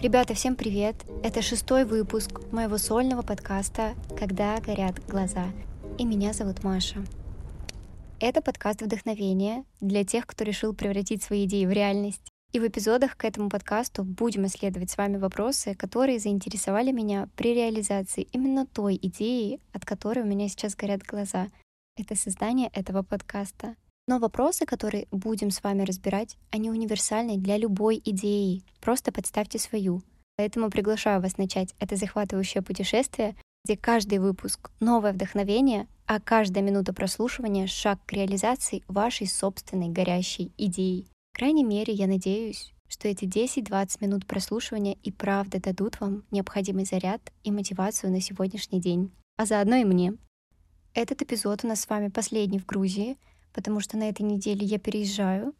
Ребята, всем привет! Это шестой выпуск моего сольного подкаста «Когда горят глаза». И меня зовут Маша. Это подкаст вдохновения для тех, кто решил превратить свои идеи в реальность. И в эпизодах к этому подкасту будем исследовать с вами вопросы, которые заинтересовали меня при реализации именно той идеи, от которой у меня сейчас горят глаза. Это создание этого подкаста. Но вопросы, которые будем с вами разбирать, они универсальны для любой идеи. Просто подставьте свою. Поэтому приглашаю вас начать это захватывающее путешествие, где каждый выпуск — новое вдохновение, а каждая минута прослушивания — шаг к реализации вашей собственной горящей идеи. В крайней мере, я надеюсь, что эти 10-20 минут прослушивания и правда дадут вам необходимый заряд и мотивацию на сегодняшний день, а заодно и мне. Этот эпизод у нас с вами последний в Грузии, потому что на этой неделе я переезжаю,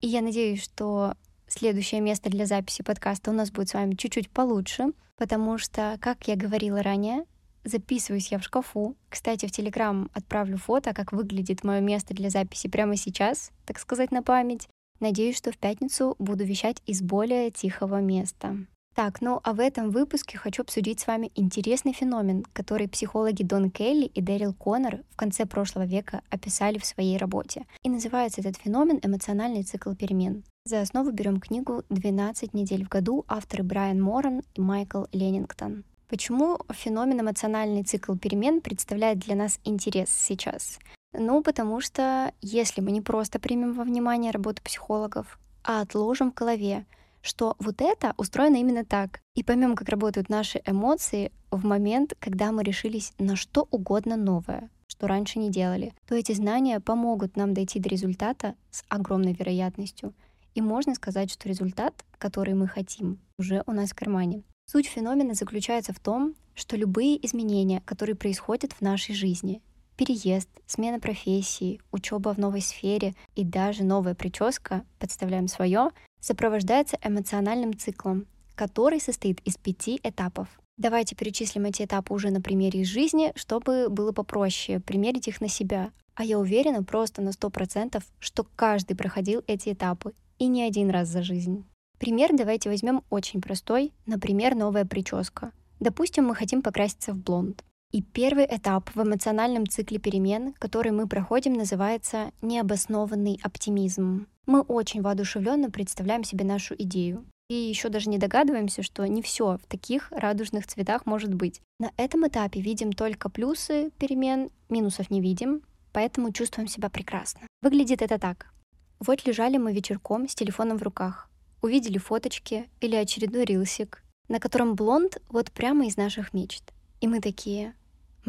и я надеюсь, что следующее место для записи подкаста у нас будет с вами чуть-чуть получше, потому что, как я говорила ранее, Записываюсь я в шкафу. Кстати, в Телеграм отправлю фото, как выглядит мое место для записи прямо сейчас, так сказать, на память. Надеюсь, что в пятницу буду вещать из более тихого места. Так, ну а в этом выпуске хочу обсудить с вами интересный феномен, который психологи Дон Келли и Дэрил Коннор в конце прошлого века описали в своей работе. И называется этот феномен эмоциональный цикл перемен. За основу берем книгу «12 недель в году» авторы Брайан Моран и Майкл Леннингтон. Почему феномен эмоциональный цикл перемен представляет для нас интерес сейчас? Ну, потому что если мы не просто примем во внимание работу психологов, а отложим в голове, что вот это устроено именно так, и поймем, как работают наши эмоции в момент, когда мы решились на что угодно новое, что раньше не делали, то эти знания помогут нам дойти до результата с огромной вероятностью. И можно сказать, что результат, который мы хотим, уже у нас в кармане. Суть феномена заключается в том, что любые изменения, которые происходят в нашей жизни, переезд, смена профессии, учеба в новой сфере и даже новая прическа, подставляем свое, сопровождается эмоциональным циклом, который состоит из пяти этапов. Давайте перечислим эти этапы уже на примере из жизни, чтобы было попроще примерить их на себя. А я уверена просто на 100%, что каждый проходил эти этапы, и не один раз за жизнь. Пример давайте возьмем очень простой, например, новая прическа. Допустим, мы хотим покраситься в блонд. И первый этап в эмоциональном цикле перемен, который мы проходим, называется необоснованный оптимизм. Мы очень воодушевленно представляем себе нашу идею. И еще даже не догадываемся, что не все в таких радужных цветах может быть. На этом этапе видим только плюсы перемен, минусов не видим, поэтому чувствуем себя прекрасно. Выглядит это так. Вот лежали мы вечерком с телефоном в руках увидели фоточки или очередной рилсик, на котором блонд вот прямо из наших мечт. И мы такие,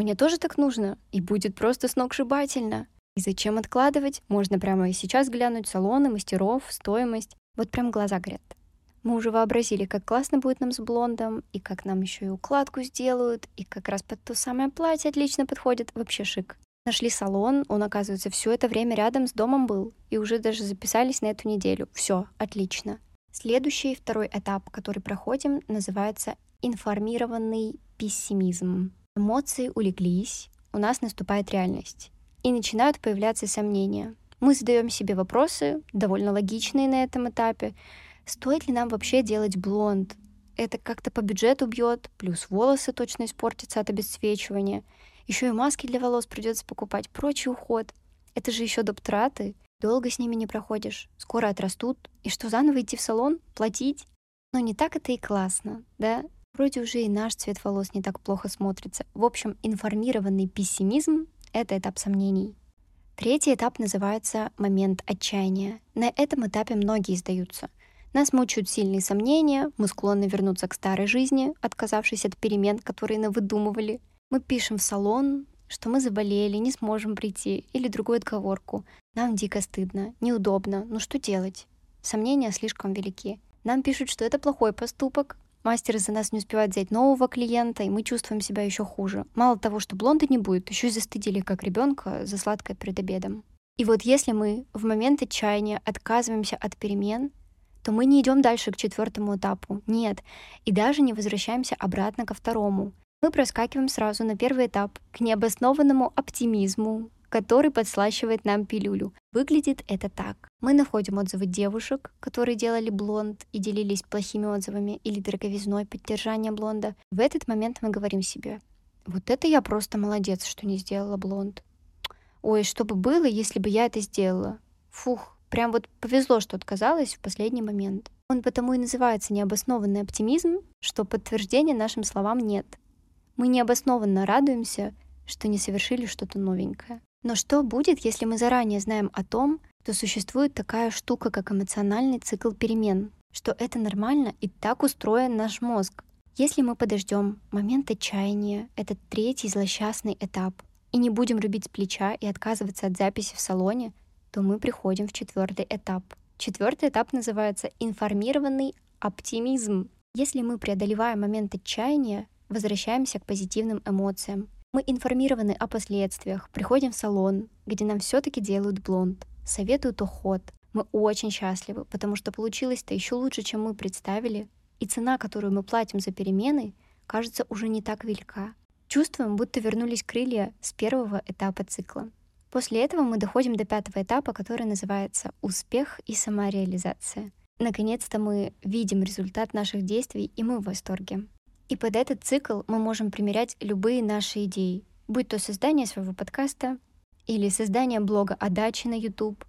мне тоже так нужно, и будет просто сногсшибательно. И зачем откладывать? Можно прямо и сейчас глянуть салоны, мастеров, стоимость. Вот прям глаза горят. Мы уже вообразили, как классно будет нам с блондом, и как нам еще и укладку сделают, и как раз под то самое платье отлично подходит. Вообще шик. Нашли салон, он, оказывается, все это время рядом с домом был, и уже даже записались на эту неделю. Все, отлично. Следующий, второй этап, который проходим, называется информированный пессимизм. Эмоции улеглись, у нас наступает реальность. И начинают появляться сомнения. Мы задаем себе вопросы, довольно логичные на этом этапе. Стоит ли нам вообще делать блонд? Это как-то по бюджету бьет, плюс волосы точно испортятся от обесцвечивания. Еще и маски для волос придется покупать, прочий уход. Это же еще доп. траты. Долго с ними не проходишь, скоро отрастут. И что, заново идти в салон? Платить? Но не так это и классно, да? Вроде уже и наш цвет волос не так плохо смотрится. В общем, информированный пессимизм — это этап сомнений. Третий этап называется момент отчаяния. На этом этапе многие сдаются. Нас мучают сильные сомнения, мы склонны вернуться к старой жизни, отказавшись от перемен, которые навыдумывали. Мы пишем в салон, что мы заболели, не сможем прийти, или другую отговорку. Нам дико стыдно, неудобно, ну что делать? Сомнения слишком велики. Нам пишут, что это плохой поступок, мастер за нас не успевает взять нового клиента, и мы чувствуем себя еще хуже. Мало того, что блонда не будет, еще и застыдили как ребенка за сладкое перед обедом. И вот если мы в момент отчаяния отказываемся от перемен, то мы не идем дальше к четвертому этапу. Нет. И даже не возвращаемся обратно ко второму мы проскакиваем сразу на первый этап, к необоснованному оптимизму, который подслащивает нам пилюлю. Выглядит это так. Мы находим отзывы девушек, которые делали блонд и делились плохими отзывами или дороговизной поддержания блонда. В этот момент мы говорим себе, вот это я просто молодец, что не сделала блонд. Ой, что бы было, если бы я это сделала? Фух, прям вот повезло, что отказалась в последний момент. Он потому и называется необоснованный оптимизм, что подтверждения нашим словам нет. Мы необоснованно радуемся, что не совершили что-то новенькое. Но что будет, если мы заранее знаем о том, что существует такая штука, как эмоциональный цикл перемен, что это нормально и так устроен наш мозг. Если мы подождем момент отчаяния, этот третий злосчастный этап, и не будем рубить с плеча и отказываться от записи в салоне, то мы приходим в четвертый этап. Четвертый этап называется информированный оптимизм. Если мы преодолеваем момент отчаяния, возвращаемся к позитивным эмоциям, мы информированы о последствиях, приходим в салон, где нам все-таки делают блонд, советуют уход. Мы очень счастливы, потому что получилось-то еще лучше, чем мы представили, и цена, которую мы платим за перемены, кажется уже не так велика. Чувствуем, будто вернулись крылья с первого этапа цикла. После этого мы доходим до пятого этапа, который называется «Успех и самореализация». Наконец-то мы видим результат наших действий, и мы в восторге. И под этот цикл мы можем примерять любые наши идеи, будь то создание своего подкаста или создание блога о даче на YouTube,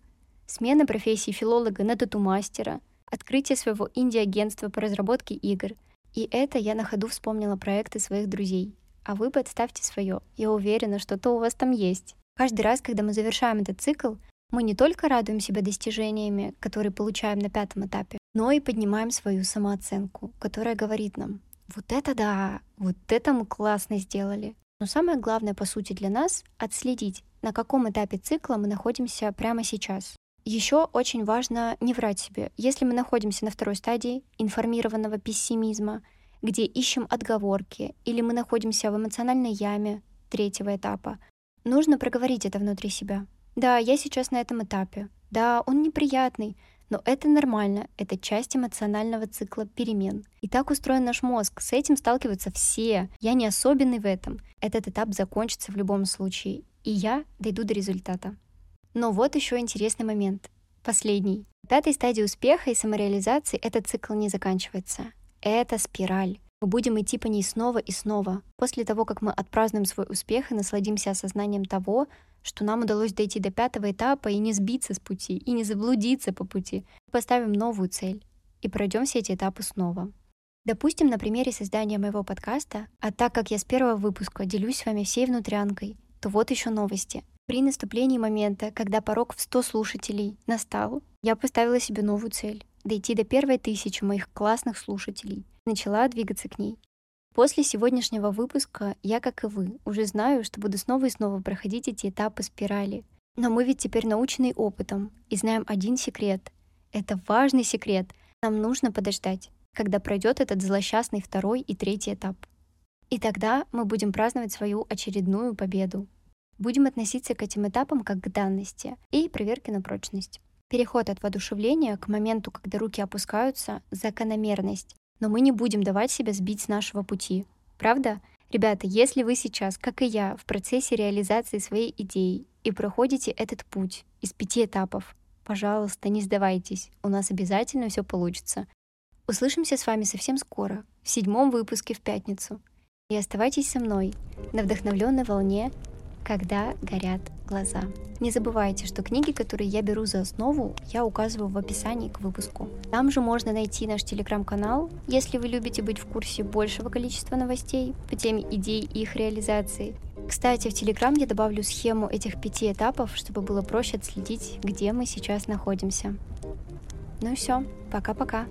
смена профессии филолога на тату-мастера, открытие своего инди-агентства по разработке игр. И это я на ходу вспомнила проекты своих друзей. А вы подставьте свое. Я уверена, что то у вас там есть. Каждый раз, когда мы завершаем этот цикл, мы не только радуем себя достижениями, которые получаем на пятом этапе, но и поднимаем свою самооценку, которая говорит нам, вот это да, вот это мы классно сделали. Но самое главное, по сути, для нас — отследить, на каком этапе цикла мы находимся прямо сейчас. Еще очень важно не врать себе. Если мы находимся на второй стадии информированного пессимизма, где ищем отговорки, или мы находимся в эмоциональной яме третьего этапа, нужно проговорить это внутри себя. Да, я сейчас на этом этапе. Да, он неприятный, но это нормально, это часть эмоционального цикла перемен. И так устроен наш мозг, с этим сталкиваются все. Я не особенный в этом. Этот этап закончится в любом случае, и я дойду до результата. Но вот еще интересный момент. Последний. В пятой стадии успеха и самореализации этот цикл не заканчивается. Это спираль. Мы будем идти по ней снова и снова. После того, как мы отпразднуем свой успех и насладимся осознанием того, что нам удалось дойти до пятого этапа и не сбиться с пути, и не заблудиться по пути, поставим новую цель и пройдем все эти этапы снова. Допустим, на примере создания моего подкаста, а так как я с первого выпуска делюсь с вами всей внутрянкой, то вот еще новости. При наступлении момента, когда порог в 100 слушателей настал, я поставила себе новую цель — дойти до первой тысячи моих классных слушателей начала двигаться к ней. После сегодняшнего выпуска я, как и вы, уже знаю, что буду снова и снова проходить эти этапы спирали. Но мы ведь теперь научены опытом и знаем один секрет. Это важный секрет. Нам нужно подождать, когда пройдет этот злосчастный второй и третий этап. И тогда мы будем праздновать свою очередную победу. Будем относиться к этим этапам как к данности и проверке на прочность. Переход от воодушевления к моменту, когда руки опускаются, закономерность, но мы не будем давать себя сбить с нашего пути. Правда? Ребята, если вы сейчас, как и я, в процессе реализации своей идеи и проходите этот путь из пяти этапов, пожалуйста, не сдавайтесь, у нас обязательно все получится. Услышимся с вами совсем скоро, в седьмом выпуске в пятницу. И оставайтесь со мной на вдохновленной волне когда горят глаза. Не забывайте, что книги, которые я беру за основу, я указываю в описании к выпуску. Там же можно найти наш телеграм-канал, если вы любите быть в курсе большего количества новостей по теме идей и их реализации. Кстати, в Телеграм я добавлю схему этих пяти этапов, чтобы было проще отследить, где мы сейчас находимся. Ну и все, пока-пока.